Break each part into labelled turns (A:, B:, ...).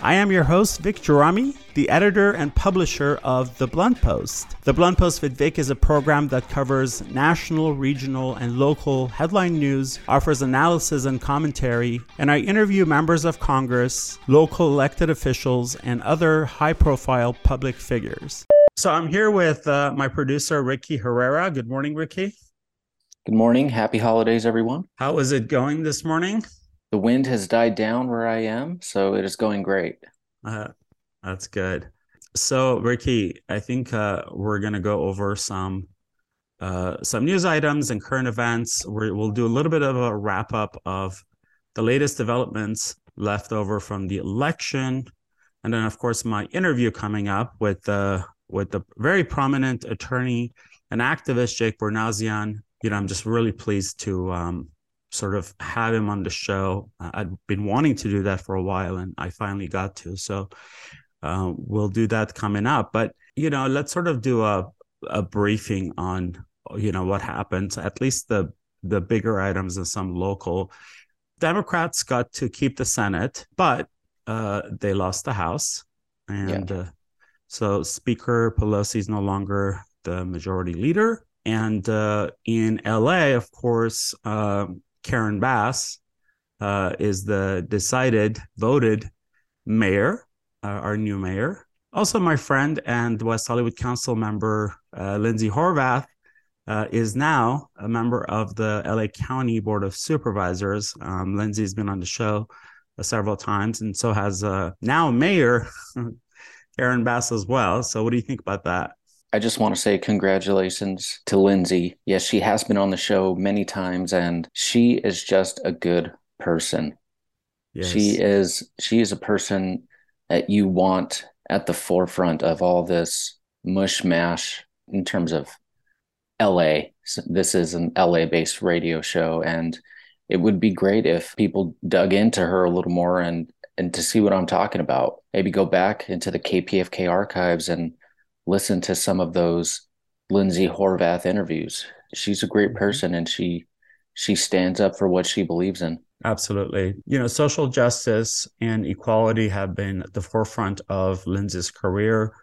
A: I am your host, Vic Gerami, the editor and publisher of The Blunt Post. The Blunt Post with Vic is a program that covers national, regional, and local headline news, offers analysis and commentary, and I interview members of Congress, local elected officials, and other high profile public figures. So I'm here with uh, my producer, Ricky Herrera. Good morning, Ricky.
B: Good morning. Happy holidays, everyone.
A: How is it going this morning?
B: The wind has died down where I am, so it is going great.
A: Uh, that's good. So, Ricky, I think uh, we're going to go over some uh, some news items and current events. we will do a little bit of a wrap up of the latest developments left over from the election, and then, of course, my interview coming up with the with the very prominent attorney and activist Jake Bournazian. You know, I'm just really pleased to um, sort of have him on the show. I'd been wanting to do that for a while, and I finally got to. So uh, we'll do that coming up. But you know, let's sort of do a a briefing on you know what happened. At least the the bigger items and some local. Democrats got to keep the Senate, but uh, they lost the House, and yeah. uh, so Speaker Pelosi is no longer the majority leader. And uh, in LA, of course, um, Karen Bass uh, is the decided, voted mayor, uh, our new mayor. Also, my friend and West Hollywood Council member uh, Lindsay Horvath uh, is now a member of the LA County Board of Supervisors. Um, Lindsay's been on the show uh, several times, and so has uh, now Mayor Karen Bass as well. So, what do you think about that?
B: I just want to say congratulations to Lindsay. Yes, she has been on the show many times and she is just a good person. Yes. She is she is a person that you want at the forefront of all this mush mash in terms of LA. This is an LA based radio show and it would be great if people dug into her a little more and and to see what I'm talking about. Maybe go back into the KPFK archives and listen to some of those Lindsay Horvath interviews. She's a great mm-hmm. person and she she stands up for what she believes in.
A: Absolutely. You know, social justice and equality have been at the forefront of Lindsay's career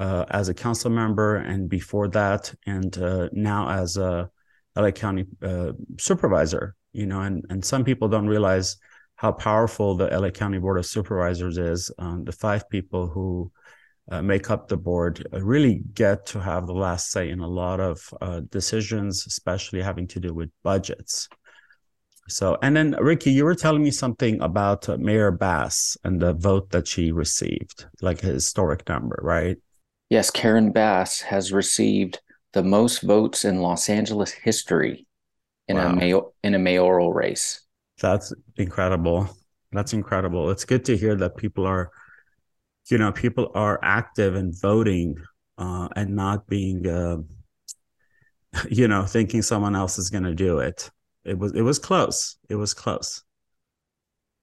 A: uh, as a council member and before that, and uh, now as a LA County uh, supervisor. You know, and, and some people don't realize how powerful the LA County Board of Supervisors is. Um, the five people who uh, make up the board uh, really get to have the last say in a lot of uh, decisions, especially having to do with budgets. So, and then Ricky, you were telling me something about uh, Mayor Bass and the vote that she received, like a historic number, right?
B: Yes, Karen Bass has received the most votes in Los Angeles history in wow. a mayor in a mayoral race.
A: That's incredible. That's incredible. It's good to hear that people are you know people are active and voting uh, and not being uh, you know thinking someone else is going to do it. It was it was close. It was close.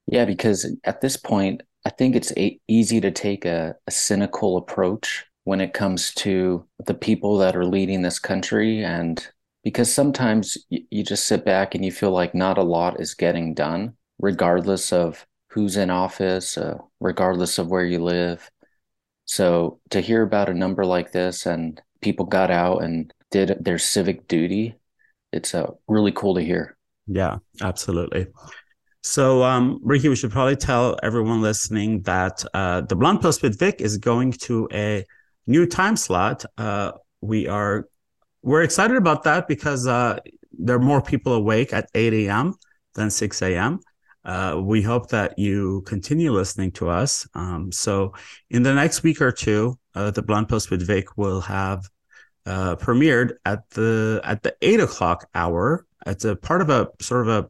B: Yeah because at this point i think it's a- easy to take a, a cynical approach when it comes to the people that are leading this country and because sometimes you just sit back and you feel like not a lot is getting done regardless of who's in office, uh, regardless of where you live. So to hear about a number like this and people got out and did their civic duty, it's uh, really cool to hear.
A: Yeah, absolutely. So, um, Ricky, we should probably tell everyone listening that uh, the Blunt Post with Vic is going to a new time slot. Uh, we are we're excited about that because uh, there are more people awake at 8 a.m. than 6 a.m. Uh, we hope that you continue listening to us. Um, so, in the next week or two, uh, the Blunt Post with Vic will have uh, premiered at the at the eight o'clock hour. It's a part of a sort of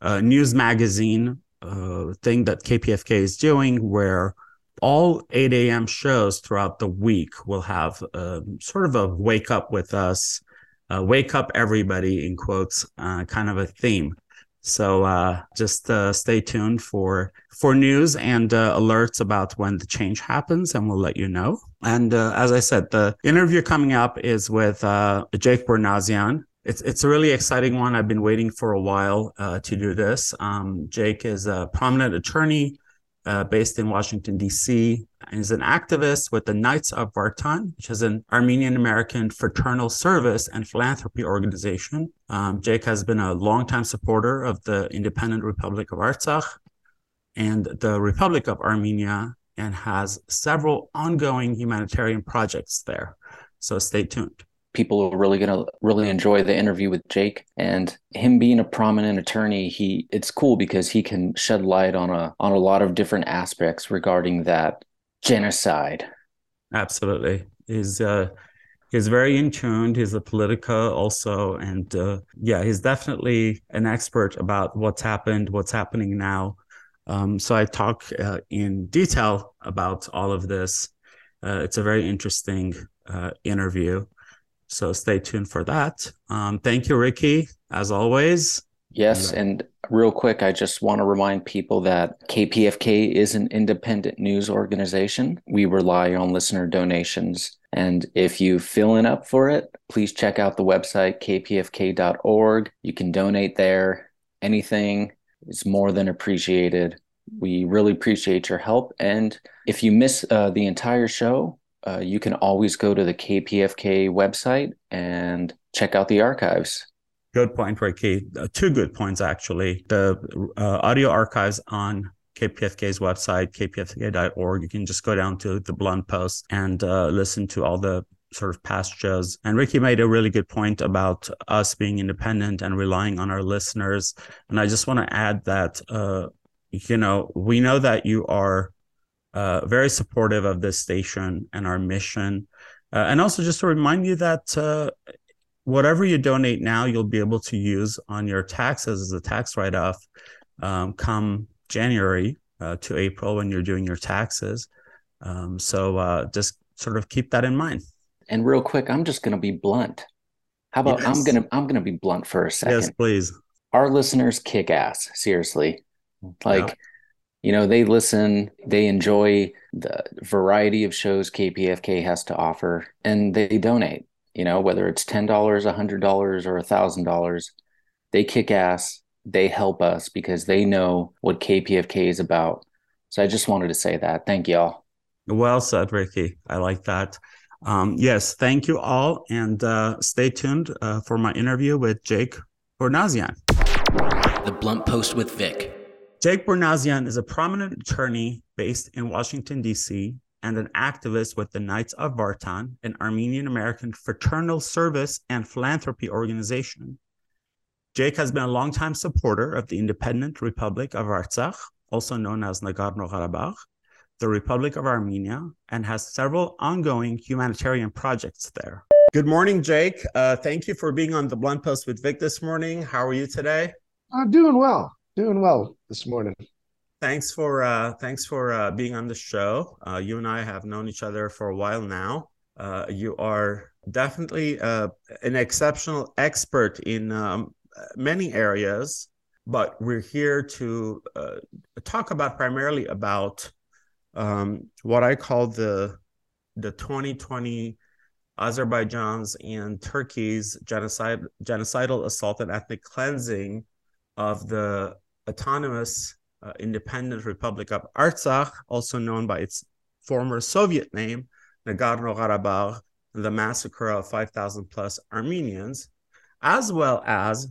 A: a, a news magazine uh, thing that KPFK is doing, where all 8 a.m. shows throughout the week will have um, sort of a wake up with us, uh, wake up everybody in quotes, uh, kind of a theme So uh, just uh, stay tuned for for news and uh, alerts about when the change happens, and we'll let you know. And uh, as I said, the interview coming up is with uh, Jake Bournazian. It's it's a really exciting one. I've been waiting for a while uh, to do this. Um, Jake is a prominent attorney uh, based in Washington, D.C., and is an activist with the Knights of Vartan, which is an Armenian American fraternal service and philanthropy organization. Um, Jake has been a longtime supporter of the Independent Republic of Artsakh and the Republic of Armenia and has several ongoing humanitarian projects there. So stay tuned
B: people are really going to really enjoy the interview with Jake and him being a prominent attorney he it's cool because he can shed light on a on a lot of different aspects regarding that genocide.
A: Absolutely. He's uh he's very in tuned. He's a politica also and uh, yeah he's definitely an expert about what's happened what's happening now. Um, so i talk uh, in detail about all of this. Uh, it's a very interesting uh, interview so stay tuned for that. Um, thank you, Ricky, as always.
B: Yes. And real quick, I just want to remind people that KPFK is an independent news organization. We rely on listener donations. And if you filling up for it, please check out the website, kpfk.org. You can donate there. Anything is more than appreciated. We really appreciate your help. And if you miss uh, the entire show, uh, you can always go to the KPFK website and check out the archives.
A: Good point, Ricky. Uh, two good points, actually. The uh, audio archives on KPFK's website, kpfk.org. You can just go down to the blunt post and uh, listen to all the sort of past shows. And Ricky made a really good point about us being independent and relying on our listeners. And I just want to add that, uh, you know, we know that you are uh, very supportive of this station and our mission. Uh, and also just to remind you that uh, whatever you donate now, you'll be able to use on your taxes as a tax write off um, come January uh, to April when you're doing your taxes. Um, so uh, just sort of keep that in mind.
B: And real quick, I'm just going to be blunt. How about yes. I'm going to I'm going to be blunt for a second.
A: Yes, please.
B: Our listeners kick ass, seriously. Like yeah you know they listen they enjoy the variety of shows kpfk has to offer and they donate. You know whether it's $10 $100 or $1000 they kick ass they help us because they know what kpfk is about. So i just wanted to say that. Thank y'all.
A: Well said ricky. I like that. Um, yes thank you all and uh, stay tuned uh, for my interview with jake Bournazian.
C: the blunt post with vic
A: Jake Bournazian is a prominent attorney based in Washington, D.C., and an activist with the Knights of Vartan, an Armenian American fraternal service and philanthropy organization. Jake has been a longtime supporter of the independent Republic of Artsakh, also known as Nagorno Karabakh, the Republic of Armenia, and has several ongoing humanitarian projects there. Good morning, Jake. Uh, thank you for being on the Blunt Post with Vic this morning. How are you today?
D: I'm doing well doing well this morning.
A: Thanks for uh, thanks for uh, being on the show. Uh, you and I have known each other for a while now. Uh, you are definitely uh, an exceptional expert in um, many areas, but we're here to uh, talk about primarily about um, what I call the the 2020 Azerbaijan's and Turkey's genocide genocidal assault and ethnic cleansing of the autonomous uh, independent Republic of Artsakh, also known by its former Soviet name, Nagorno Karabakh, and the massacre of 5,000 plus Armenians, as well as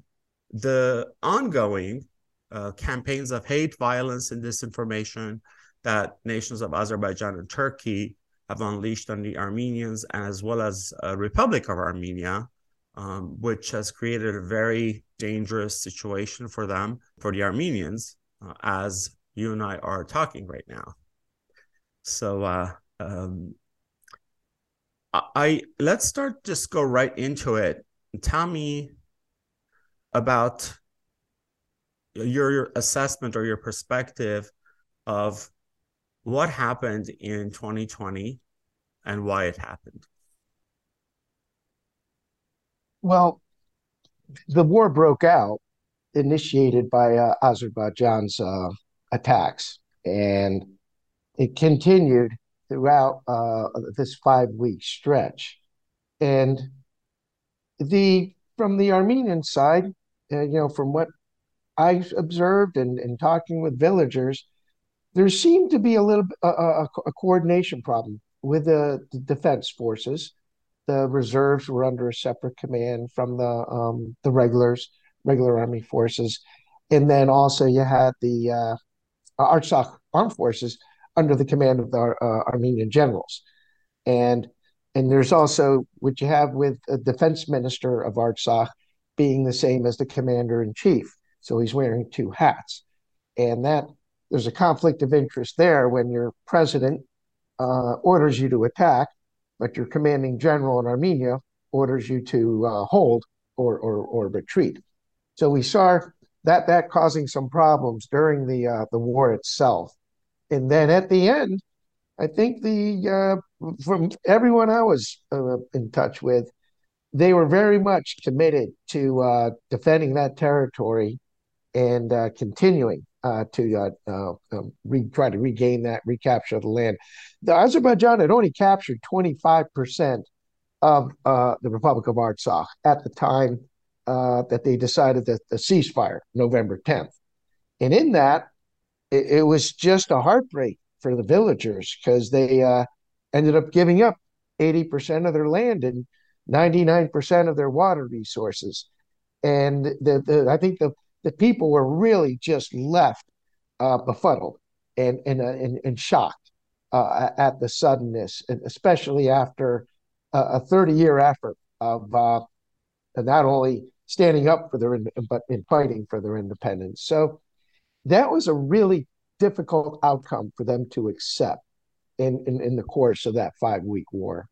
A: the ongoing uh, campaigns of hate, violence, and disinformation that nations of Azerbaijan and Turkey have unleashed on the Armenians, as well as uh, Republic of Armenia, um, which has created a very dangerous situation for them, for the Armenians, uh, as you and I are talking right now. So, uh, um, I let's start just go right into it. Tell me about your, your assessment or your perspective of what happened in 2020 and why it happened.
D: Well, the war broke out initiated by uh, Azerbaijan's uh, attacks, and it continued throughout uh, this five week stretch. And the from the Armenian side, uh, you know, from what I observed and, and talking with villagers, there seemed to be a little a, a, a coordination problem with the, the, defense forces. The reserves were under a separate command from the um, the regulars, regular army forces, and then also you had the uh, Artsakh armed forces under the command of the uh, Armenian generals, and and there's also what you have with the defense minister of Artsakh being the same as the commander in chief. So he's wearing two hats. And that there's a conflict of interest there when your president uh, orders you to attack, but your commanding general in Armenia orders you to uh, hold or, or, or retreat. So we saw that that causing some problems during the uh, the war itself. And then at the end, I think the uh, from everyone I was uh, in touch with, they were very much committed to uh, defending that territory and uh, continuing uh, to uh, uh, um, re- try to regain that, recapture the land. The Azerbaijan had only captured 25% of uh, the Republic of Artsakh at the time that they decided that the ceasefire, November 10th. And in that, it, it was just a heartbreak for the villagers because they ended up giving up 80% of their land and 99% of their water resources. And the, the I think the the people were really just left uh, befuddled and and, uh, and, and shocked uh, at the suddenness, especially after a 30 year effort of uh, not only standing up for their but in fighting for their independence. So that was a really difficult outcome for them to accept in, in, in the course of that five week war.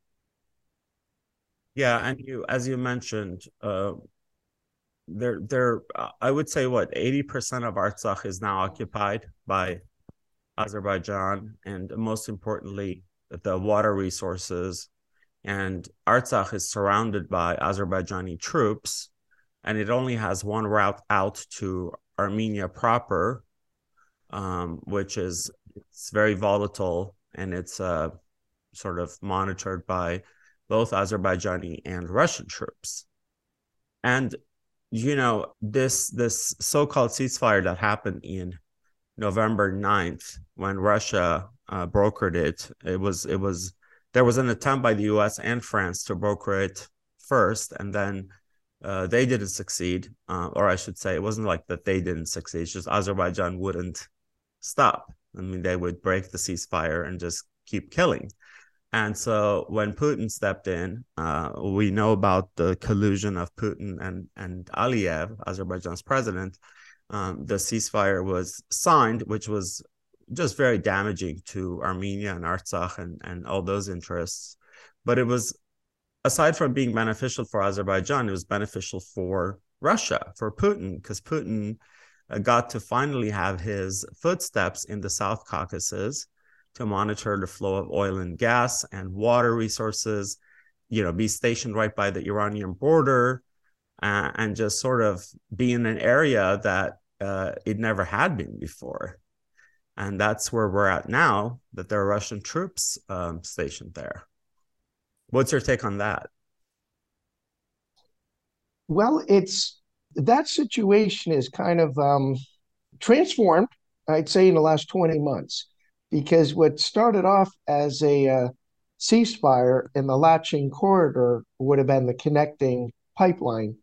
A: Yeah, and you, as you mentioned, uh, they're they're I would say what 80% of Artsakh is now occupied by Azerbaijan and most importantly the water resources. And Artsakh is surrounded by Azerbaijani troops and it only has one route out to Armenia proper um, which is it's very volatile and it's uh, sort of monitored by both Azerbaijani and Russian troops. And you know this this so-called ceasefire that happened in november 9th when russia uh, brokered it it was it was there was an attempt by the us and france to broker it first and then uh, they didn't succeed uh, or i should say it wasn't like that they didn't succeed it's just azerbaijan wouldn't stop. I mean they would break the ceasefire and just keep killing and so when Putin stepped in, uh, we know about the collusion of Putin and, and Aliyev, Azerbaijan's president. Um, the ceasefire was signed, which was just very damaging to Armenia and Artsakh and, and all those interests. But it was, aside from being beneficial for Azerbaijan, it was beneficial for Russia, for Putin, because Putin uh, got to finally have his footsteps in the South Caucasus to monitor the flow of oil and gas and water resources, you know, be stationed right by the Iranian border uh, and just sort of be in an area that uh, it never had been before. And that's where we're at now, that there are Russian troops um, stationed there. What's your take on that?
D: Well, it's that situation is kind of um, transformed, I'd say, in the last 20 months because what started off as a uh, ceasefire in the Lachin corridor would have been the connecting pipeline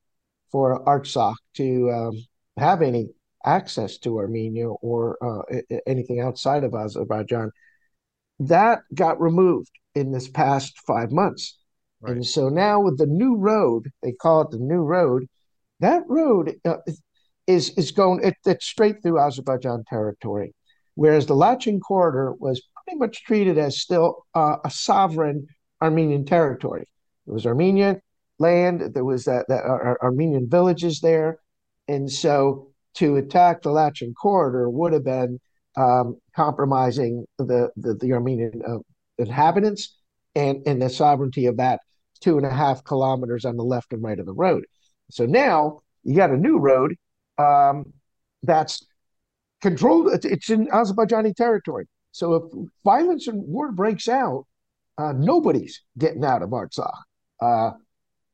D: for Artsakh to um, have any access to Armenia or uh, anything outside of Azerbaijan. That got removed in this past five months. Right. And so now with the new road, they call it the new road, that road uh, is is going it, it's straight through Azerbaijan territory whereas the Lachin corridor was pretty much treated as still uh, a sovereign Armenian territory. It was Armenian land. There was that, that uh, Armenian villages there, and so to attack the Lachin corridor would have been um, compromising the the, the Armenian uh, inhabitants and and the sovereignty of that two and a half kilometers on the left and right of the road. So now you got a new road um, that's controlled. It's in Azerbaijani territory. So if violence and war breaks out, uh, nobody's getting out of Artsakh uh,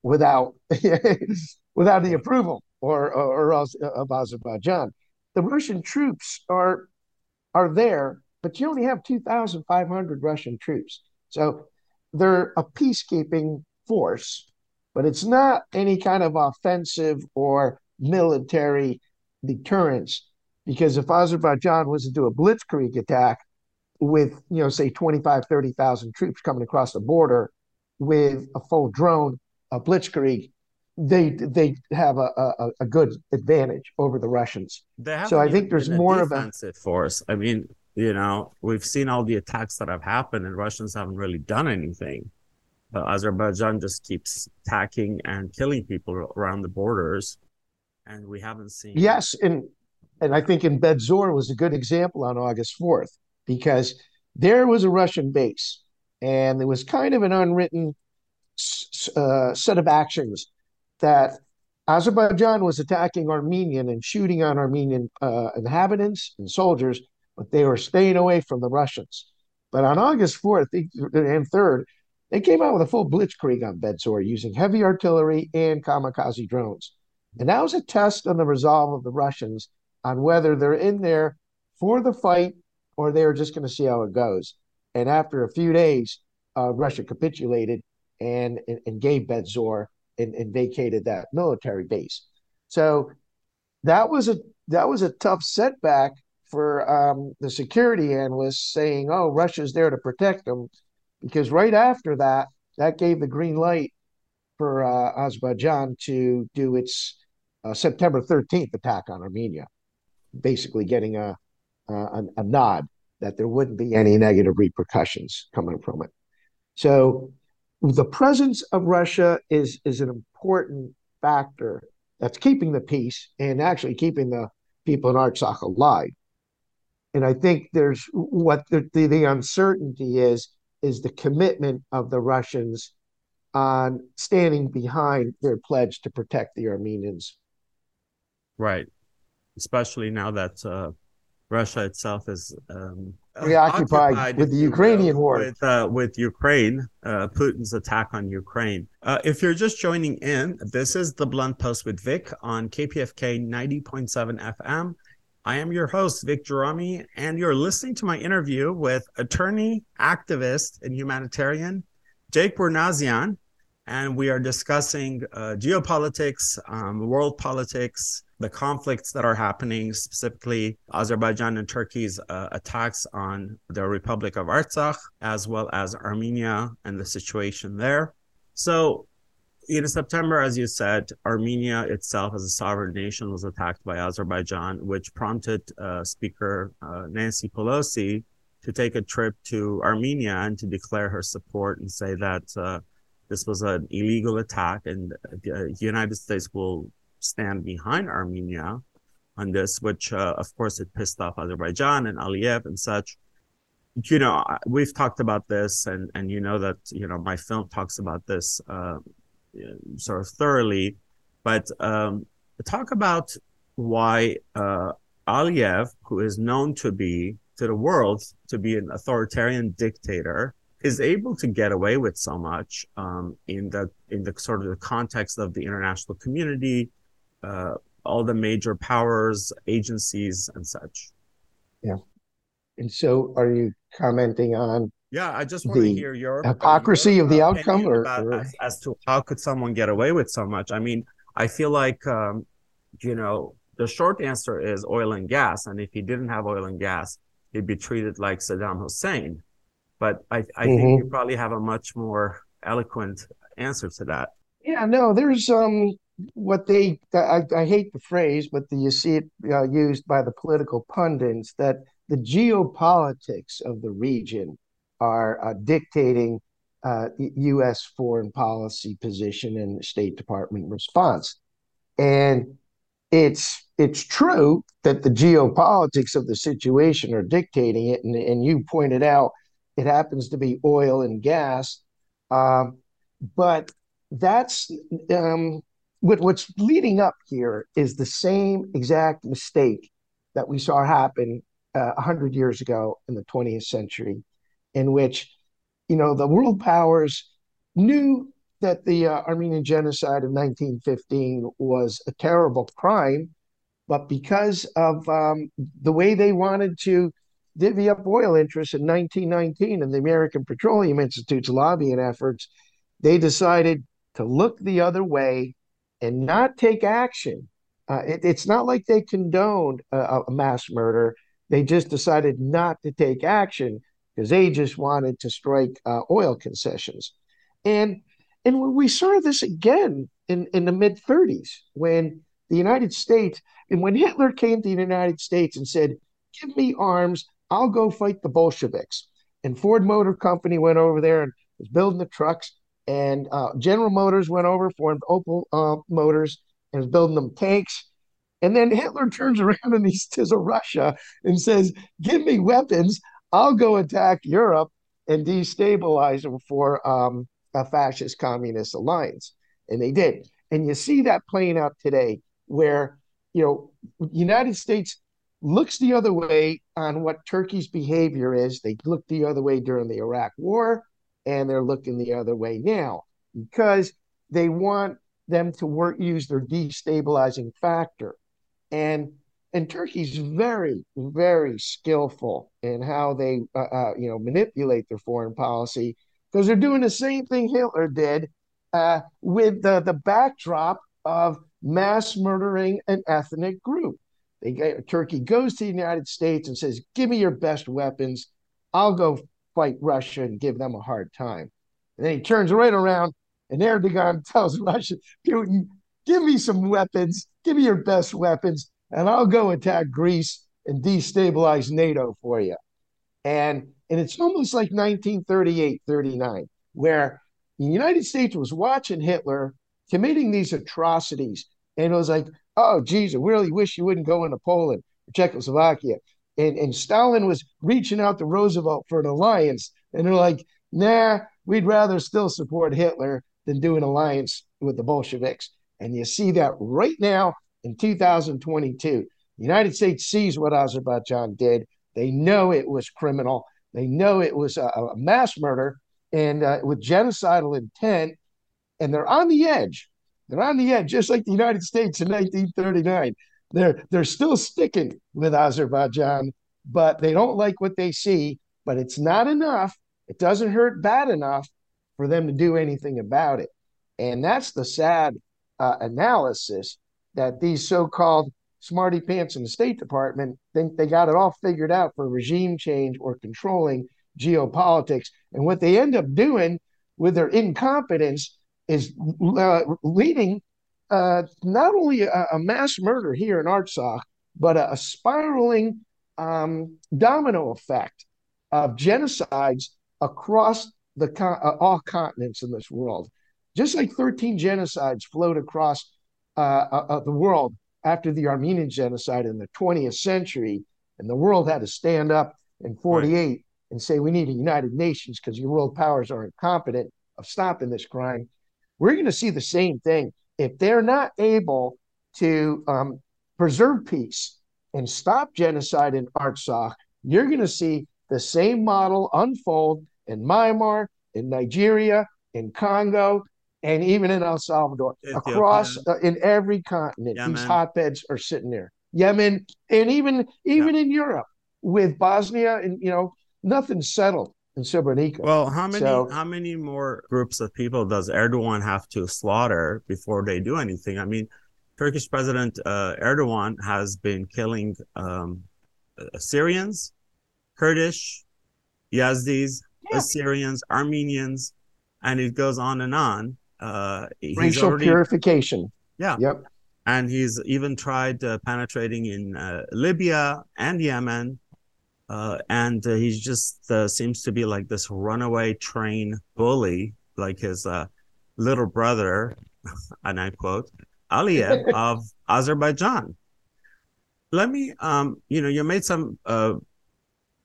D: without without the approval or, or, or of Azerbaijan. The Russian troops are are there, but you only have two thousand five hundred Russian troops. So they're a peacekeeping force, but it's not any kind of offensive or military deterrence. Because if Azerbaijan was to do a blitzkrieg attack with, you know, say 25, 30,000 troops coming across the border with a full drone, a blitzkrieg, they they have a, a, a good advantage over the Russians. so I think there's more of a
A: force. I mean, you know, we've seen all the attacks that have happened, and Russians haven't really done anything. Uh, Azerbaijan just keeps attacking and killing people around the borders, and we haven't seen.
D: Yes, and and I think in Berdzor was a good example on August fourth because there was a Russian base, and there was kind of an unwritten uh, set of actions that Azerbaijan was attacking Armenian and shooting on Armenian uh, inhabitants and soldiers, but they were staying away from the Russians. But on August 4th and 3rd, they came out with a full blitzkrieg on Berdzor using heavy artillery and kamikaze drones. And that was a test on the resolve of the Russians on whether they're in there for the fight or they're just going to see how it goes. And after a few days, uh, Russia capitulated and, and, and gave Berdzor and, and vacated that military base. So that was a that was a tough setback for um, the security analysts saying, "Oh, Russia's there to protect them," because right after that, that gave the green light for uh, Azerbaijan to do its uh, September 13th attack on Armenia, basically getting a, a, a nod that there wouldn't be any negative repercussions coming from it. So the presence of Russia is is an important factor that's keeping the peace and actually keeping the people in Artsakh alive. And I think there's what the, the, the uncertainty is is the commitment of the Russians on standing behind their pledge to protect the Armenians.
A: Right, especially now that uh, Russia itself is um,
D: preoccupied with the Ukrainian war.
A: With, uh, with Ukraine, uh, Putin's attack on Ukraine. Uh, if you're just joining in, this is the Blunt Post with Vic on KPFK 90.7 FM. I am your host, Vic Gerami, and you're listening to my interview with attorney, activist, and humanitarian Jake Bournazian. And we are discussing uh, geopolitics, um, world politics, the conflicts that are happening, specifically Azerbaijan and Turkey's uh, attacks on the Republic of Artsakh, as well as Armenia and the situation there. So, in September, as you said, Armenia itself, as a sovereign nation, was attacked by Azerbaijan, which prompted uh, Speaker uh, Nancy Pelosi to take a trip to Armenia and to declare her support and say that uh, this was an illegal attack and the United States will stand behind Armenia on this, which uh, of course it pissed off Azerbaijan and Aliyev and such. You know, we've talked about this, and and you know that you know my film talks about this uh, sort of thoroughly, but um, talk about why uh, Aliyev, who is known to be to the world to be an authoritarian dictator, is able to get away with so much um, in the in the sort of the context of the international community uh, all the major powers, agencies, and such.
D: Yeah. And so, are you commenting on?
A: Yeah, I just want to hear your
D: hypocrisy your, of the outcome, or, or...
A: As, as, to how could someone get away with so much? I mean, I feel like um, you know the short answer is oil and gas, and if he didn't have oil and gas, he'd be treated like Saddam Hussein. But I, I mm-hmm. think you probably have a much more eloquent answer to that.
D: Yeah, no, there's um what they I, I, hate the phrase, but the, you see it uh, used by the political pundits that the geopolitics of the region are uh, dictating uh, U.S. foreign policy position and State Department response, and it's it's true that the geopolitics of the situation are dictating it, and, and you pointed out it happens to be oil and gas, um, but that's um, what, what's leading up here is the same exact mistake that we saw happen uh, 100 years ago in the 20th century, in which, you know, the world powers knew that the uh, Armenian genocide of 1915 was a terrible crime, but because of um, the way they wanted to divvy up oil interests in 1919 and the American Petroleum Institute's lobbying efforts, they decided to look the other way and not take action. Uh, it, it's not like they condoned a, a mass murder. They just decided not to take action because they just wanted to strike uh, oil concessions. And and we saw this again in, in the mid 30s when the United States, and when Hitler came to the United States and said, Give me arms, I'll go fight the Bolsheviks. And Ford Motor Company went over there and was building the trucks. And uh, General Motors went over, formed Opel uh, Motors, and was building them tanks. And then Hitler turns around and he says to Russia and says, Give me weapons. I'll go attack Europe and destabilize them for um, a fascist communist alliance. And they did. And you see that playing out today where, you know, United States looks the other way on what Turkey's behavior is. They looked the other way during the Iraq war, and they're looking the other way now because they want them to work use their destabilizing factor. And and Turkey's very, very skillful in how they, uh, uh, you know, manipulate their foreign policy because they're doing the same thing Hitler did uh, with the, the backdrop of mass murdering an ethnic group. They Turkey goes to the United States and says, "Give me your best weapons. I'll go fight Russia and give them a hard time." And then he turns right around, and Erdogan tells Russia, Putin, "Give me some weapons. Give me your best weapons, and I'll go attack Greece and destabilize NATO for you." And and it's almost like 1938, 39, where the United States was watching Hitler committing these atrocities. And it was like, oh, geez, I really wish you wouldn't go into Poland or Czechoslovakia. And, and Stalin was reaching out to Roosevelt for an alliance. And they're like, nah, we'd rather still support Hitler than do an alliance with the Bolsheviks. And you see that right now in 2022. The United States sees what Azerbaijan did. They know it was criminal. They know it was a, a mass murder and uh, with genocidal intent, and they're on the edge. They're on the edge, just like the United States in 1939. They're they're still sticking with Azerbaijan, but they don't like what they see. But it's not enough. It doesn't hurt bad enough for them to do anything about it. And that's the sad uh, analysis that these so-called smarty pants in the State Department think they got it all figured out for regime change or controlling geopolitics. And what they end up doing with their incompetence is uh, leading uh, not only a, a, mass murder here in Artsakh, but a, a spiraling um, domino effect of genocides across the uh, all continents in this world. Just like 13 genocides flowed across uh, uh, uh, the world after the Armenian genocide in the 20th century, and the world had to stand up in 48 right. and say, we need a United Nations because your world powers are incompetent of stopping this crime. We're going to see the same thing. If they're not able to um, preserve peace and stop genocide in Artsakh, you're going to see the same model unfold in Myanmar, in Nigeria, in Congo, and even in El Salvador, Ethiopia. across uh, in every continent, Yemen. these hotbeds are sitting there. Yemen, and even even yeah. in Europe with Bosnia, and you know nothing's settled in Srebrenica.
A: Well, how many so, how many more groups of people does Erdogan have to slaughter before they do anything? I mean, Turkish President uh, Erdogan has been killing um, Syrians, Kurdish, Yazidis, yeah. Assyrians, Armenians, and it goes on and on. Uh,
D: Racial already, purification.
A: Yeah.
D: Yep.
A: And he's even tried uh, penetrating in uh, Libya and Yemen. Uh, and uh, he just uh, seems to be like this runaway train bully, like his uh, little brother, and I quote, Aliyev of Azerbaijan. Let me, um, you know, you made some uh,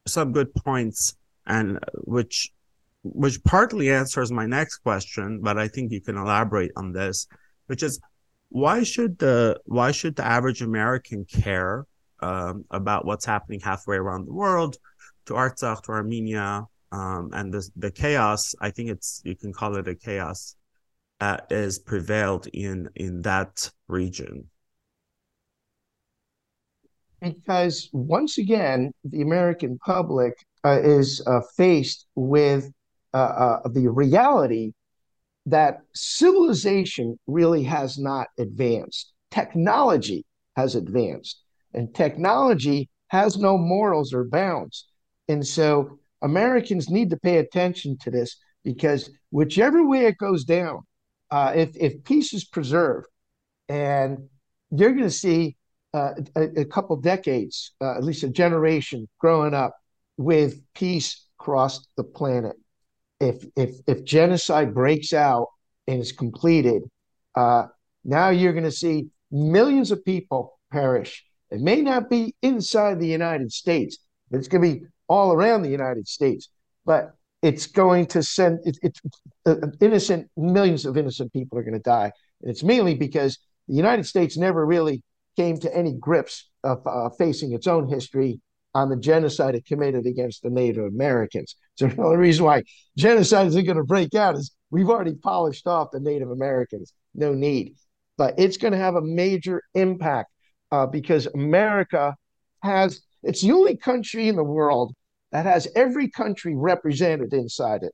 A: some good points, and which which partly answers my next question, but I think you can elaborate on this, which is why should the why should the average American care um, about what's happening halfway around the world to Artsakh, to Armenia, um, and the the chaos? I think it's you can call it a chaos uh, is prevailed in in that region
D: because once again the american public uh, is uh, faced with uh, uh, the reality that civilization really has not advanced technology has advanced and technology has no morals or bounds and so americans need to pay attention to this because whichever way it goes down uh, if if peace is preserved, and you're going to see uh, a, a, couple decades, uh, at least a generation, growing up with peace across the planet. If if if genocide breaks out and is completed, uh, now you're going to see millions of people perish. It may not be inside the United States, it's going to be all around the United States. But it's going to send it, uh, innocent millions of innocent people are going to die. And it's mainly because the united states never really came to any grips of uh, facing its own history on the genocide it committed against the native americans. So the only reason why genocide isn't going to break out is we've already polished off the native americans. No need. But it's going to have a major impact uh, because america has it's the only country in the world that has every country represented inside it.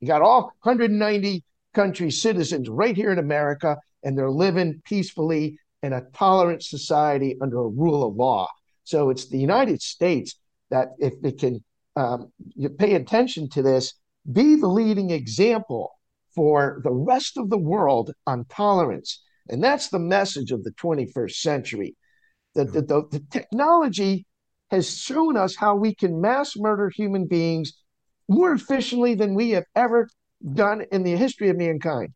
D: You got all 190 country citizens right here in America, and they're living peacefully in a tolerant society under a rule of law. So it's the United States that, if it can um, you pay attention to this, be the leading example for the rest of the world on tolerance. And that's the message of the 21st century. The, the, the, the technology has shown us how we can mass murder human beings more efficiently than we have ever done in the history of mankind.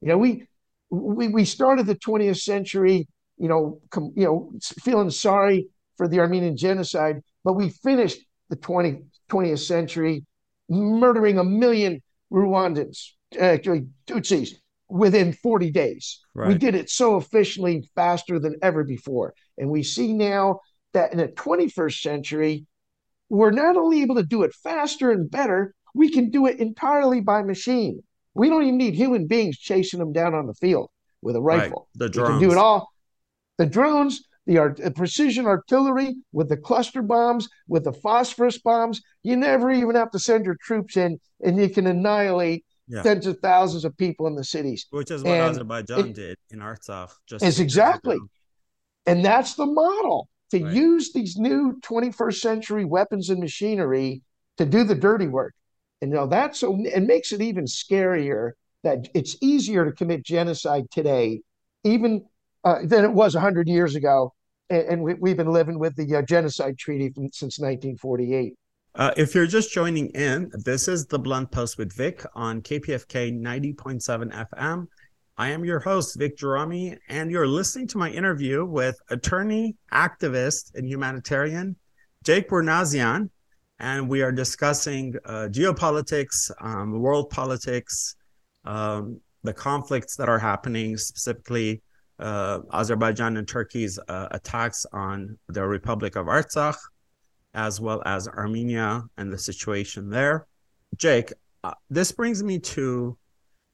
D: You know, we we we started the 20th century, you know, com, you know, feeling sorry for the Armenian genocide, but we finished the 20, 20th century murdering a million Rwandans, uh, actually Tutsis, within 40 days. Right. We did it so efficiently, faster than ever before. And we see now that in the 21st century, we're not only able to do it faster and better, we can do it entirely by machine. We don't even need human beings chasing them down on the field with a rifle.
A: Right. The drones.
D: We can do it all. The drones, the, art, the precision artillery with the cluster bombs, with the phosphorus bombs. You never even have to send your troops in, and you can annihilate yeah. tens of thousands of people in the cities.
A: Which is what and Azerbaijan it, did in Artsakh.
D: Just it's exactly, and that's the model to right. use these new 21st century weapons and machinery to do the dirty work. And you know that's so it makes it even scarier that it's easier to commit genocide today, even uh, than it was 100 years ago. And, and we, have been living with the uh, genocide treaty from, since 1948.
A: Uh, if you're just joining in, this is the Blunt Post with Vic on KPFK 90.7 FM. I am your host, Vic Gerami, and you're listening to my interview with attorney, activist, and humanitarian Jake Bournazian. And we are discussing uh, geopolitics, um, world politics, um, the conflicts that are happening, specifically uh, Azerbaijan and Turkey's uh, attacks on the Republic of Artsakh, as well as Armenia and the situation there. Jake, uh, this brings me to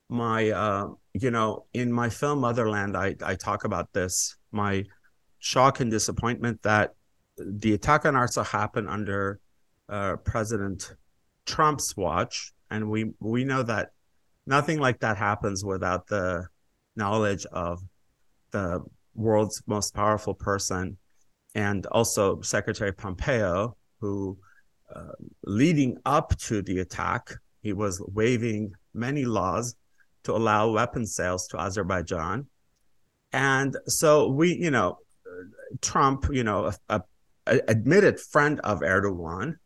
A: my uh, you know in my film motherland i i talk about this my shock and disappointment that the attack on artsakh happened under uh, president trump's watch and we we know that nothing like that happens without the knowledge of the world's most powerful person and also secretary pompeo who uh, leading up to the attack he was waiving many laws to allow weapon sales to Azerbaijan. And so we, you know, Trump, you know, a, a admitted friend of Erdogan,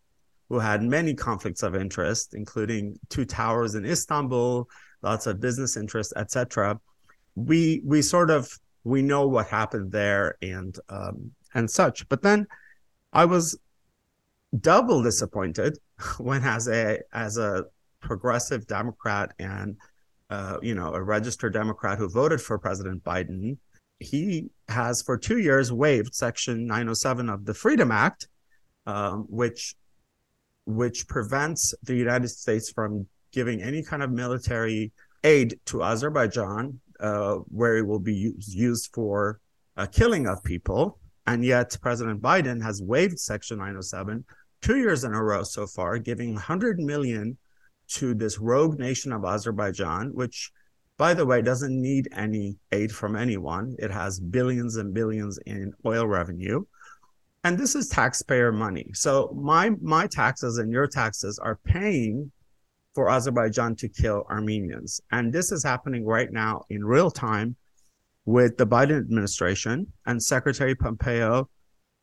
A: who had many conflicts of interest, including two towers in Istanbul, lots of business interests, etc. We we sort of we know what happened there and um, and such. But then I was double disappointed when, as a as a progressive Democrat and uh, you know, a registered Democrat who voted for President Biden, he has for two years waived Section 907 of the Freedom Act, um, which which prevents the United States from giving any kind of military aid to Azerbaijan, uh, where it will be used for uh, killing of people. And yet, President Biden has waived Section 907 two years in a row so far, giving 100 million to this rogue nation of Azerbaijan, which, by the way, doesn't need any aid from anyone. It has billions and billions in oil revenue. And this is taxpayer money. So my my taxes and your taxes are paying for Azerbaijan to kill Armenians. And this is happening right now in real time with the Biden administration and Secretary Pompeo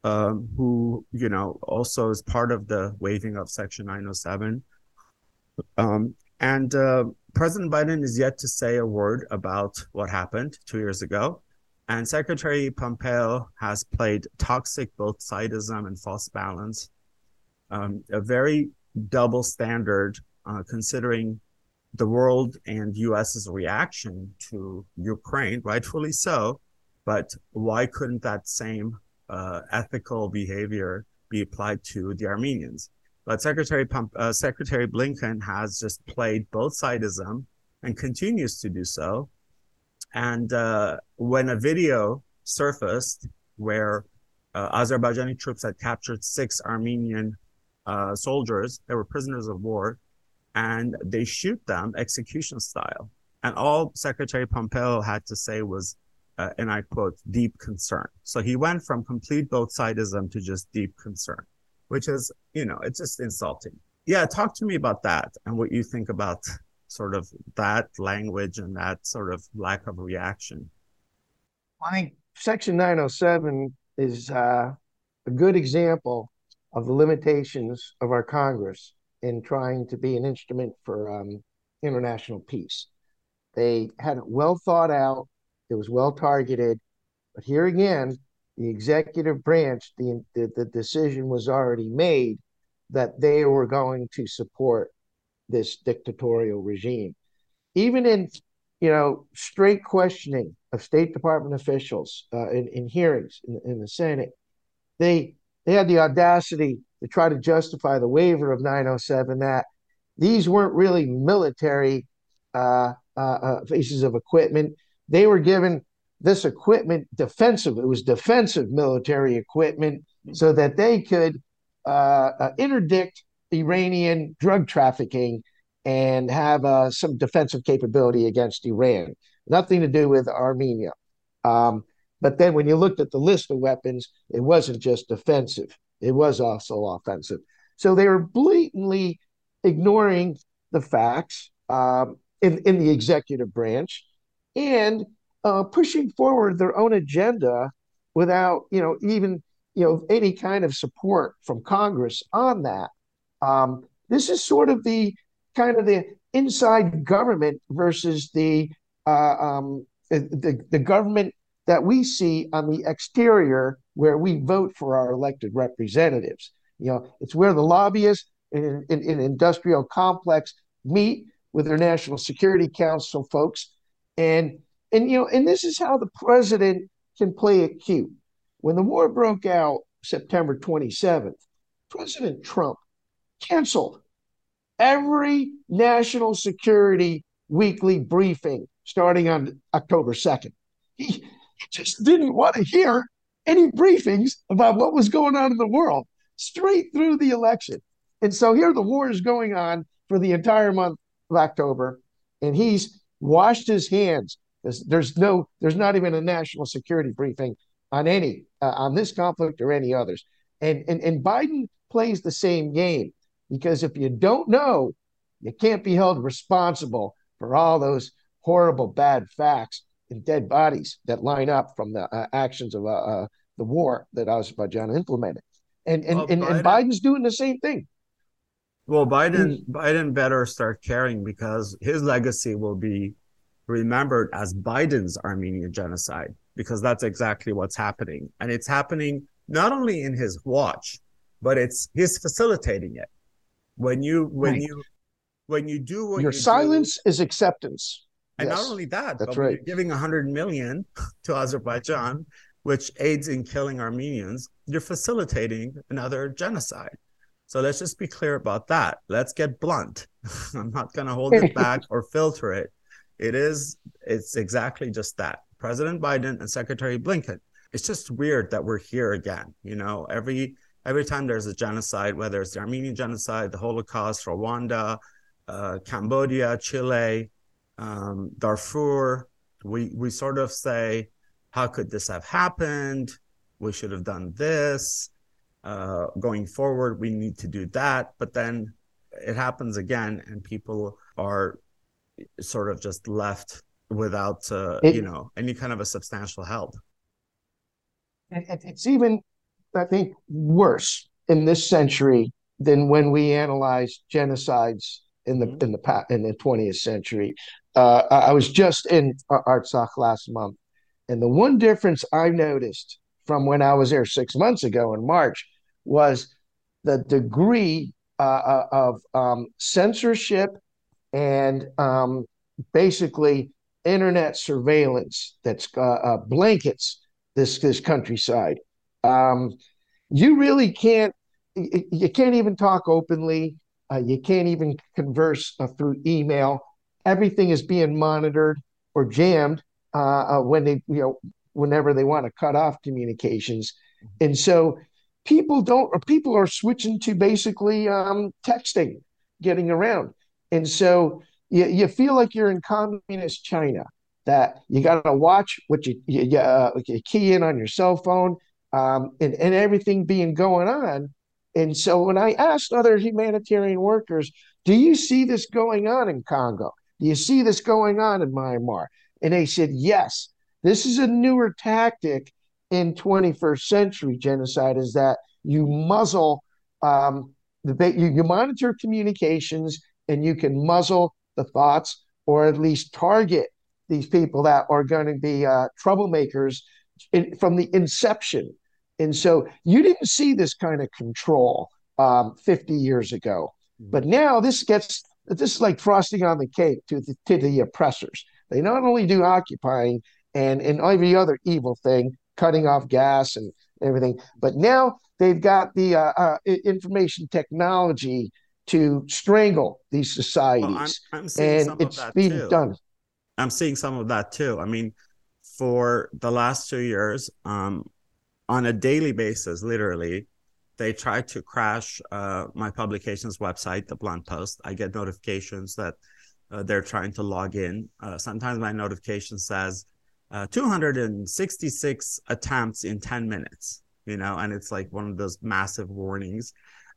A: um, who you know also is part of the waiving of Section 907. Um, and uh, President Biden is yet to say a word about what happened two years ago. And Secretary Pompeo has played toxic both sidism and false balance, um, a very double standard uh, considering the world and US's reaction to Ukraine, rightfully so. But why couldn't that same uh, ethical behavior be applied to the Armenians. But Secretary Pump, uh, Secretary Blinken has just played both sidism and continues to do so. And uh, when a video surfaced where uh, Azerbaijani troops had captured six Armenian uh, soldiers, they were prisoners of war, and they shoot them execution style. And all Secretary Pompeo had to say was, uh, and I quote, deep concern. So he went from complete both sidism to just deep concern, which is, you know, it's just insulting. Yeah, talk to me about that and what you think about sort of that language and that sort of lack of reaction.
D: I think Section 907 is uh, a good example of the limitations of our Congress in trying to be an instrument for um, international peace. They had it well thought out it was well targeted. But here again, the executive branch, the, the, the decision was already made that they were going to support this dictatorial regime. Even in, you know, straight questioning of State Department officials uh, in, in hearings in, in the Senate, they they had the audacity to try to justify the waiver of 907 that these weren't really military uh, uh, uh pieces of equipment. They were given this equipment defensive it was defensive military equipment so that they could uh, uh, interdict iranian drug trafficking and have some defensive capability against iran. Nothing to do with armenia. Um, but then when you looked at the list of weapons it wasn't just defensive it was also offensive so they were blatantly ignoring the facts um, in, in the executive branch and uh, pushing forward their own agenda without, you know, even you know any kind of support from Congress on that. Um, this is sort of the kind of the inside government versus the uh, um, the, the government that we see on the exterior where we vote for our elected representatives. You know, it's where the lobbyists in, in industrial complex meet with their National Security Council folks and and you know, and this is how the president can play it cute. When the war broke out September 27th, President Trump canceled every national security weekly briefing starting on October 2nd. He just didn't want to hear any briefings about what was going on in the world straight through the election. And so here the war is going on for the entire month of October, and he's washed his hands. There's, there's no, there's not even a national security briefing on any uh, on this conflict or any others. And, and and Biden plays the same game because if you don't know, you can't be held responsible for all those horrible bad facts and dead bodies that line up from the uh, actions of uh, uh, the war that Azerbaijan implemented. And and, well, and, Biden, and Biden's doing the same thing.
A: Well, Biden Biden better start caring because his legacy will be remembered as Biden's Armenian genocide because that's exactly what's happening, and it's happening not only in his watch, but it's he's facilitating it. When you when right. you when you do
D: your you silence do, is acceptance.
A: And yes, not only that,
D: that's right.
A: You're giving 100 million to Azerbaijan, which aids in killing Armenians. You're facilitating another genocide. So let's just be clear about that. Let's get blunt. I'm not going to hold it back or filter it. It is, it's exactly just that. President Biden and Secretary Blinken. It's just weird that we're here again. You know, every every time there's a genocide, whether it's the Armenian genocide, the Holocaust, Rwanda, uh, Cambodia, Chile, um, Darfur, we we sort of say, how could this have happened? We should have done this uh, going forward, we need to do that. But then it happens again, and people are sort of just left without, uh, it, you know, any kind of a substantial help.
D: It's even, I think, worse in this century than when we analyzed genocides in the mm-hmm. in the past in the 20th century. Uh, I was just in Artsakh last month, and the one difference I noticed from when I was there six months ago in March was the degree uh, uh, of um, censorship and um, basically internet surveillance that's uh, uh, blankets this this countryside. Um, you really can't you can't even talk openly. Uh, you can't even converse through email. Everything is being monitored or jammed when they you know whenever they want to cut off communications, and so people don't or people are switching to basically um, texting getting around. And so you, you feel like you're in communist china that you got to watch what you, you, uh, you, key in on your cell phone um, and, and everything being going on. And so when i asked other humanitarian workers do you see this going on in congo do you see this going on in myanmar and they said yes this is a newer tactic in 21st century genocide is that you muzzle um, the you, you monitor communications and you can muzzle the thoughts or at least target these people that are going to be uh, troublemakers in, from the inception. And so you didn't see this kind of control um, 50 years ago. Mm-hmm. But now this gets this is like frosting on the cake to the, to the oppressors. They not only do occupying and, and every other evil thing, cutting off gas and everything. But now they've got the uh, uh, information technology to strangle these societies, well, I'm, I'm and it's being too. done.
A: I'm seeing some of that too. I mean, for the last two years, um, on a daily basis, literally, they try to crash uh, my publication's website, the Blunt Post. I get notifications that uh, they're trying to log in. Uh, sometimes my notification says uh, 266 attempts in 10 minutes, you know, and it's like one of those massive warnings.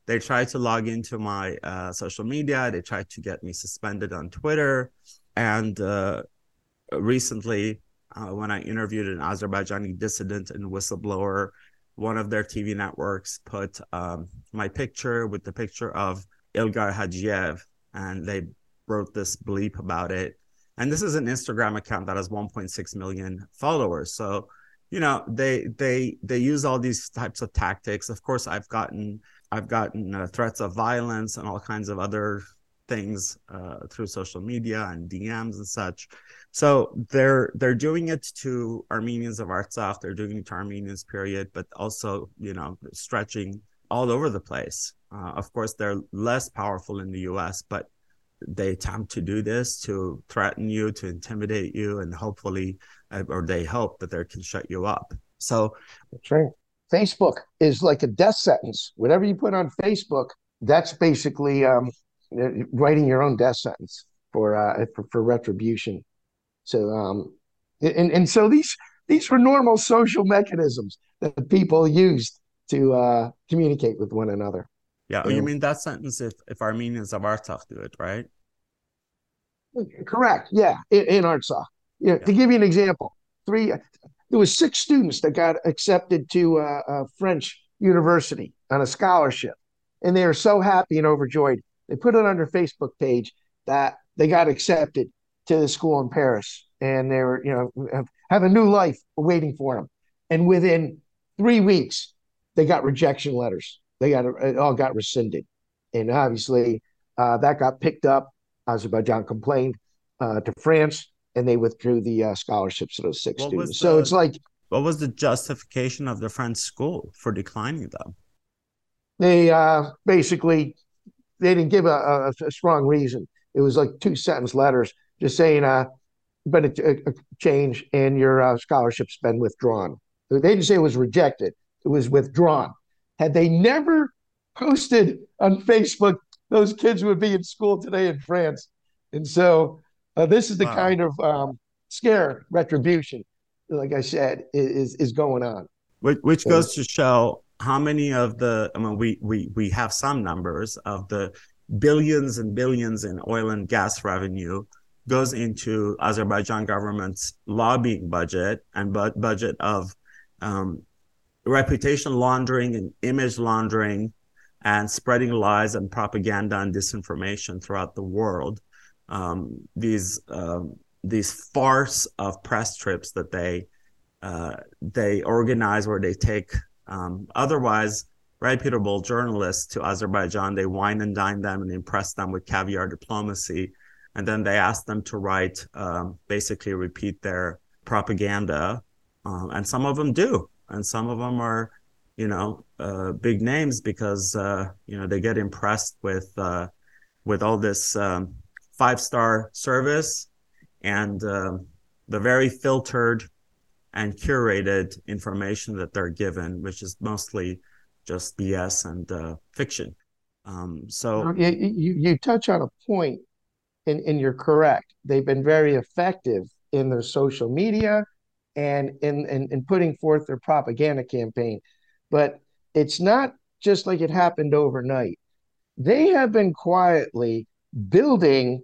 A: They try to log into my uh, social media. They try to get me suspended on Twitter. And uh, recently, when I interviewed an Azerbaijani dissident and whistleblower, one of their TV networks put um, my picture with the picture of Ilgar Hajiev, and they wrote this bleep about it. And this is an instagram account that has 1.6 million followers. So you know they they they use all these types of tactics. Of course i've gotten i've gotten uh, threats of violence and all kinds of other things uh, through social media and dms and such so they're they're doing it to armenians of artsakh they're doing it to armenians period but also you know stretching all over the place uh, of course they're less powerful in the us but they attempt to do this to threaten you, to intimidate you, and hopefully, uh, or they hope that they can shut you up. So
D: right. Facebook is like a death sentence. Whatever you put on Facebook, that's basically um, writing your own death sentence for uh, for, for retribution. So um, and and so these these were normal social mechanisms that people used to uh, communicate with one another.
A: Yeah, oh, you mean that sentence if if Armenians of Artsakh do it, right?
D: Correct. Yeah, in, in Artsakh. Yeah, yeah. To give you an example, three there was six students that got accepted to uh, a French university on a scholarship, and they were so happy and overjoyed. They put it on their Facebook page that they got accepted to the school in Paris, and they were, you know, have, a new life waiting for them. And within three weeks, they got rejection letters they got it all got rescinded, and obviously uh, that got picked up. Azerbaijan complained uh, to France. and they withdrew the uh, scholarships to those six what students. The, so it's like,
A: what was the justification of the French school for declining them?
D: They uh, basically they didn't give a, a, a, strong reason. It was like two sentence letters just saying, uh, "Been a, a change and your uh, scholarship's been withdrawn." They didn't say it was rejected; it was withdrawn. Had they never posted on Facebook, those kids would be in school today in France. And so uh, this is the wow. kind of um, scare retribution, like I said, is is going on.
A: Which, which goes to show how many of the I mean we we we have some numbers of the billions and billions in oil and gas revenue goes into Azerbaijan government's lobbying budget and bu- budget of um, reputation laundering and image laundering and spreading lies and propaganda and disinformation throughout the world. Um, these um, these farce of press trips that they uh, they organize where they take um, otherwise reputable journalists to Azerbaijan. They wine and dine them and impress them with caviar diplomacy, and then they ask them to write um, basically repeat their propaganda, um, and some of them do, and some of them are you know uh, big names because uh, you know they get impressed with uh, with all this um, five star service and uh, the very filtered and curated information that they're given, which is mostly just BS and uh, fiction. Um, so
D: you, you, you touch on a point, and, and you're correct. They've been very effective in their social media and in, in, in putting forth their propaganda campaign. But it's not just like it happened overnight. They have been quietly building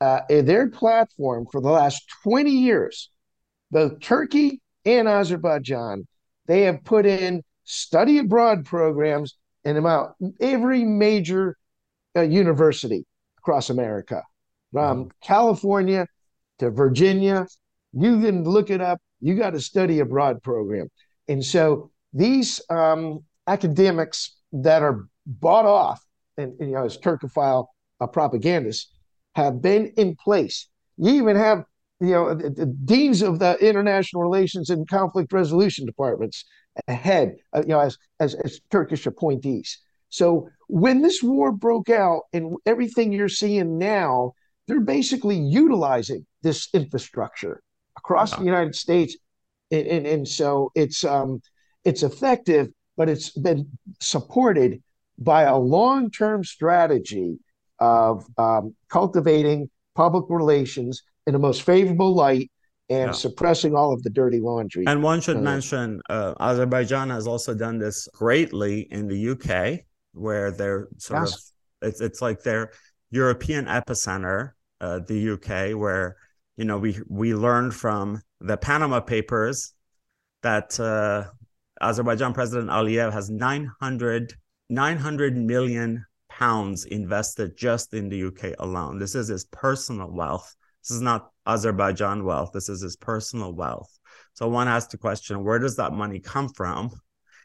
D: uh, their platform for the last 20 years, both Turkey and Azerbaijan, they have put in study abroad programs in about every major uh, university across America, from mm-hmm. California to Virginia. You can look it up. You got a study abroad program. And so these um, academics that are bought off and, you know as Turkophile uh, propagandists have been in place. You even have you know the, the deans of the international relations and conflict resolution departments ahead, uh, you know, as, as as Turkish appointees. So when this war broke out and everything you're seeing now, they're basically utilizing this infrastructure across the United States, and, and, and so it's um, it's effective, but it's been supported by a long-term strategy of um, cultivating public relations in the most favorable light and yeah. suppressing all of the dirty laundry.
A: And one should uh, mention uh, Azerbaijan has also done this greatly in the UK, where they're sort yes. of it's it's like their European epicenter, uh, the UK, where you know we we learned from the Panama Papers that uh, Azerbaijan President Aliyev has 900, 900 million pounds invested just in the UK alone. This is his personal wealth. This is not Azerbaijan wealth. This is his personal wealth. So one has to question where does that money come from,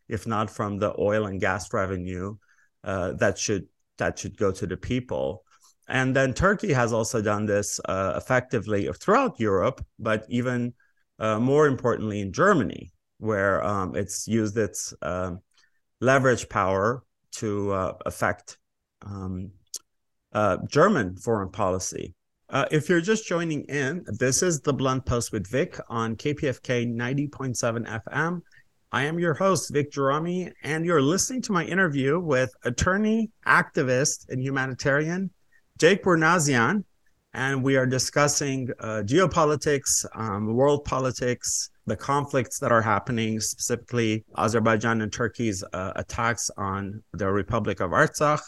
A: if not from the oil and gas revenue uh, that should that should go to the people. And then Turkey has also done this uh, effectively throughout Europe, but even uh, more importantly in Germany, where um, it's used its um, leverage power to uh, affect um, uh, German foreign policy. Uh, if you're just joining in, this is the Blunt Post with Vic on KPFK 90.7 FM. I am your host, Vic Gerami, and you're listening to my interview with attorney, activist, and humanitarian Jake Bournazian. And we are discussing uh, geopolitics, um, world politics, the conflicts that are happening, specifically Azerbaijan and Turkey's uh, attacks on the Republic of Artsakh,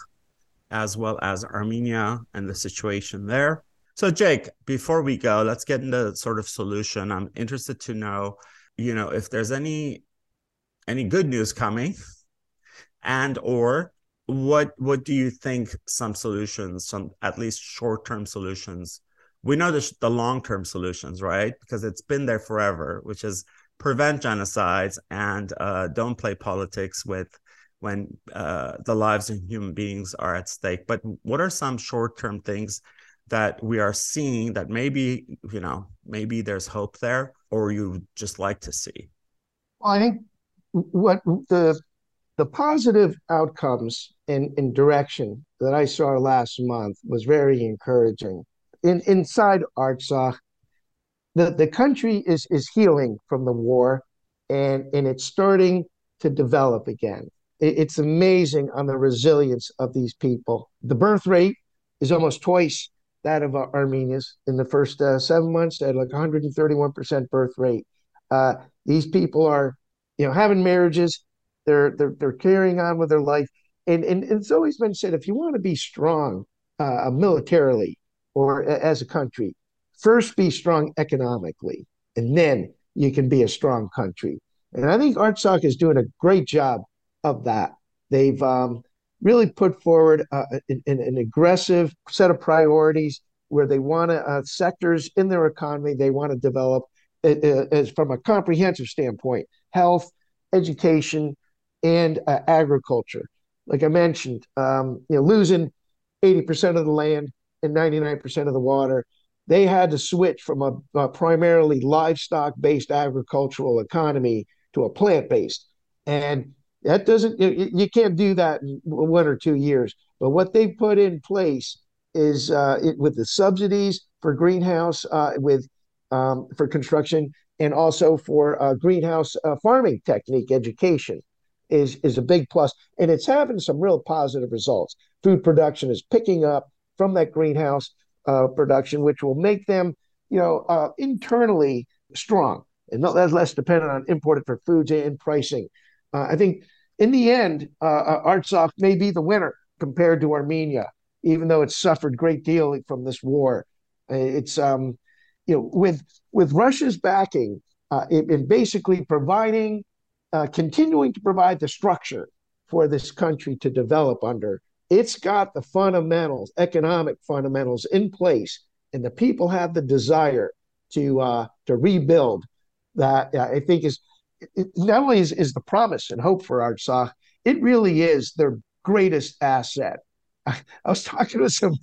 A: as well as Armenia and the situation there. So, Jake, before we go, let's get into sort of solution. I'm interested to know, you know, if there's any any good news coming, and or what what do you think some solutions, some at least short term solutions? We know the the long term solutions, right? Because it's been there forever, which is prevent genocides and uh, don't play politics with when uh, the lives of human beings are at stake. But what are some short term things that we are seeing that maybe you know maybe there's hope there or you just like to see?
D: Well i think what the the positive outcomes in, in direction that i saw last month was very encouraging. In inside artsakh the, the country is is healing from the war and and it's starting to develop again. It, it's amazing on the resilience of these people. The birth rate is almost twice that of uh, Armenians in the first uh, seven months. at like 131% birth rate. Uh, these people are, you know, having marriages. They're they're they're carrying on with their life, and and, and it's always been said if you want to be strong uh, militarily or as a country, first be strong economically, and then you can be a strong country. And I think Artsakh is doing a great job of that. They've um, really put forward uh, an, an, aggressive set of priorities where they want to uh, sectors in their economy they want to develop uh, uh, as from a comprehensive standpoint health education and uh, agriculture. Like i mentioned um, you know losing 80% of the land and 99% of the water they had to switch from a, a primarily livestock based agricultural economy to a plant based and that doesn't you, can't do that in one or two years. But what they've put in place is uh, it, with the subsidies for greenhouse uh, with um, for construction and also for uh, greenhouse uh, farming technique education is is a big plus, and it's having some real positive results. Food production is picking up from that greenhouse uh, production, which will make them, you know, uh, internally strong and not less dependent on imported for foods and pricing. I think in the end, uh, uh, Artsakh may be the winner compared to Armenia, even though it's suffered great deal from this war. Uh, it's um, you know with with Russia's backing uh, in basically providing, uh, continuing to provide the structure for this country to develop under. It's got the fundamentals, economic fundamentals in place, and the people have the desire to uh, to rebuild. That I think is not only is, is the promise and hope for Artsakh, it really is their greatest asset. I, I, was talking to some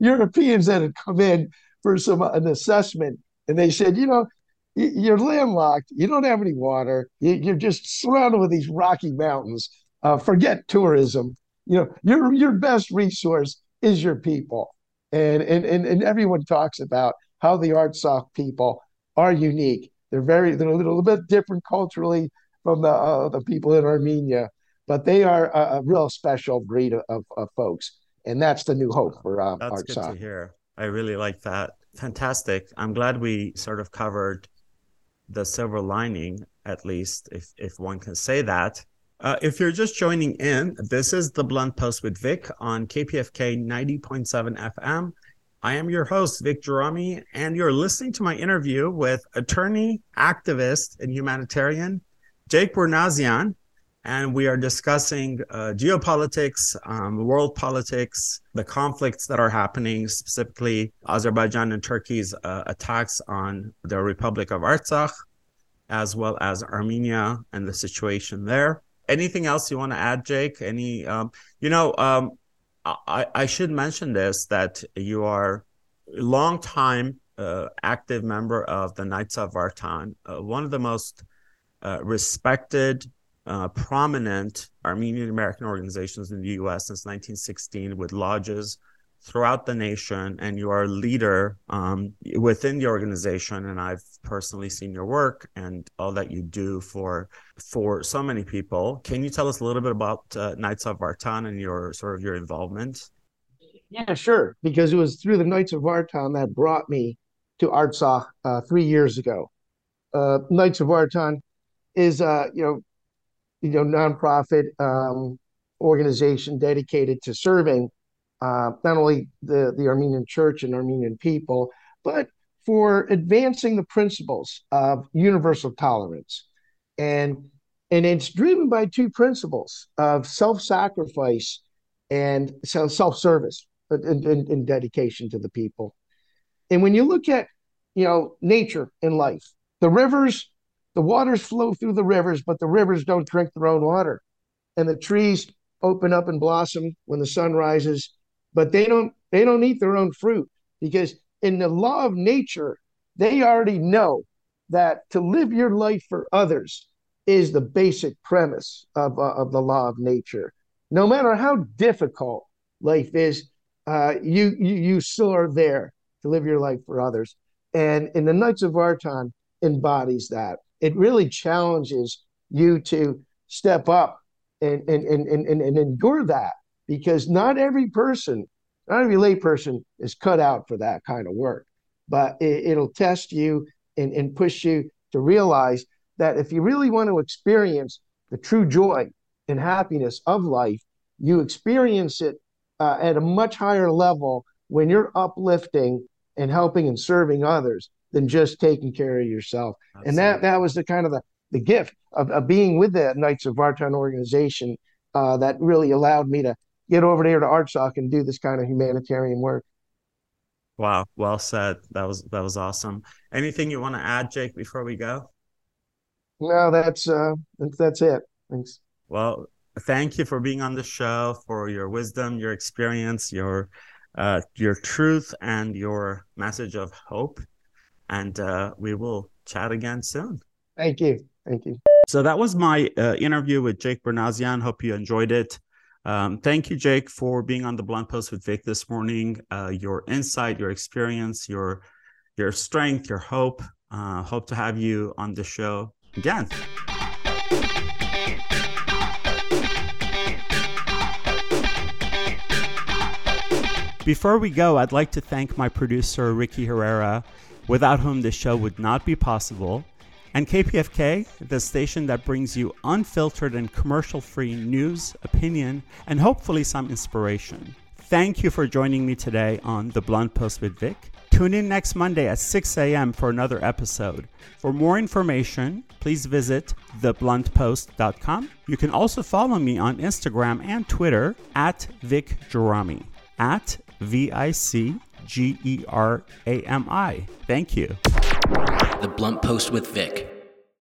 D: Europeans that had come in for some an assessment, and they said, you know, you're landlocked. You don't have any water. You're just surrounded with these rocky mountains. Uh, forget tourism. You know, your your best resource is your people, and and and, and everyone talks about how the Artsakh people are unique they're very they're a little, bit different culturally from the uh, the people in Armenia, but they are a, a real special breed of, of, folks, and that's the new hope for um,
A: That's good to hear. I really like that. Fantastic. I'm glad we sort of covered the silver lining, at least, if if one can say that. Uh, if you're just joining in, this is the Blunt Post with Vic on KPFK 90.7 FM. I am your host, Vic Gerami, and you're listening to my interview with attorney, activist, and humanitarian Jake Bournazian. And we are discussing uh, geopolitics, um, world politics, the conflicts that are happening, specifically Azerbaijan and Turkey's uh, attacks on the Republic of Artsakh, as well as Armenia and the situation there. Anything else you want to add, Jake? Any, um, you know, um, I, I should mention this that you are a long time uh, active member of the Knights of Vartan, uh, one of the most uh, respected, uh, prominent Armenian American organizations in the U.S. since 1916, with lodges throughout the nation, and you are a leader um, within the organization. And I've personally seen your work and all that you do for for so many people. Can you tell us a little bit about uh, Knights of Vartan and your sort of your involvement?
D: Yeah, sure. Because it was through the Knights of Vartan that brought me to Artsakh uh, three years ago. Uh, Knights of Vartan is uh, you know you know nonprofit um, organization dedicated to serving uh, not only the, the Armenian church and Armenian people, but for advancing the principles of universal tolerance. And, and it's driven by two principles of self sacrifice and self service and, dedication to the people. And when you look at you know nature and life, the rivers, the waters flow through the rivers, but the rivers don't drink their own water. And the trees open up and blossom when the sun rises but they don't they don't eat their own fruit. because in the law of nature, they already know that to live your life for others is the basic premise of, uh, of the law of nature. No matter how difficult life is, uh, you, you you still are there to live your life for others. And in the Knights of Vartan embodies that. It really challenges you to step up and and and and, and endure that because not every person, not every lay person is cut out for that kind of work. But it, will test you and, and push you to realize that if you really want to experience the true joy and happiness of life, you experience it uh, at a much higher level when you're uplifting and helping and serving others than just taking care of yourself. Absolutely. And that that was the kind of the, the gift of, of being with the Knights of Vartan organization uh, that really allowed me to get over there to Artsakh and do this kind of humanitarian work.
A: Wow, well said. That was that was awesome. Anything you want to add, Jake, before we go?
D: No, that's uh that's it. Thanks.
A: Well, thank you for being on the show, for your wisdom, your experience, your uh, your truth, and your message of hope. And uh, we will chat again soon.
D: Thank you. Thank you.
A: So that was my uh, interview with Jake Bournazian. Hope you enjoyed it. Um, thank you, Jake, for being on the Blunt Post with Vic this morning. Uh, your insight, your experience, your your strength, your hope. Uh, hope to have you on the show again. Before we go, I'd like to thank my producer, Ricky Herrera, without whom this show would not be possible, and KPFK, the station that brings you unfiltered and commercial free news, opinion, and hopefully some inspiration. Thank you for joining me today on The Blunt Post with Vic. Tune in next Monday at 6 a.m. for another episode. For more information, please visit thebluntpost.com. You can also follow me on Instagram and Twitter at Vic at V I C G E R A M I. Thank you.
C: The Blunt Post with Vic.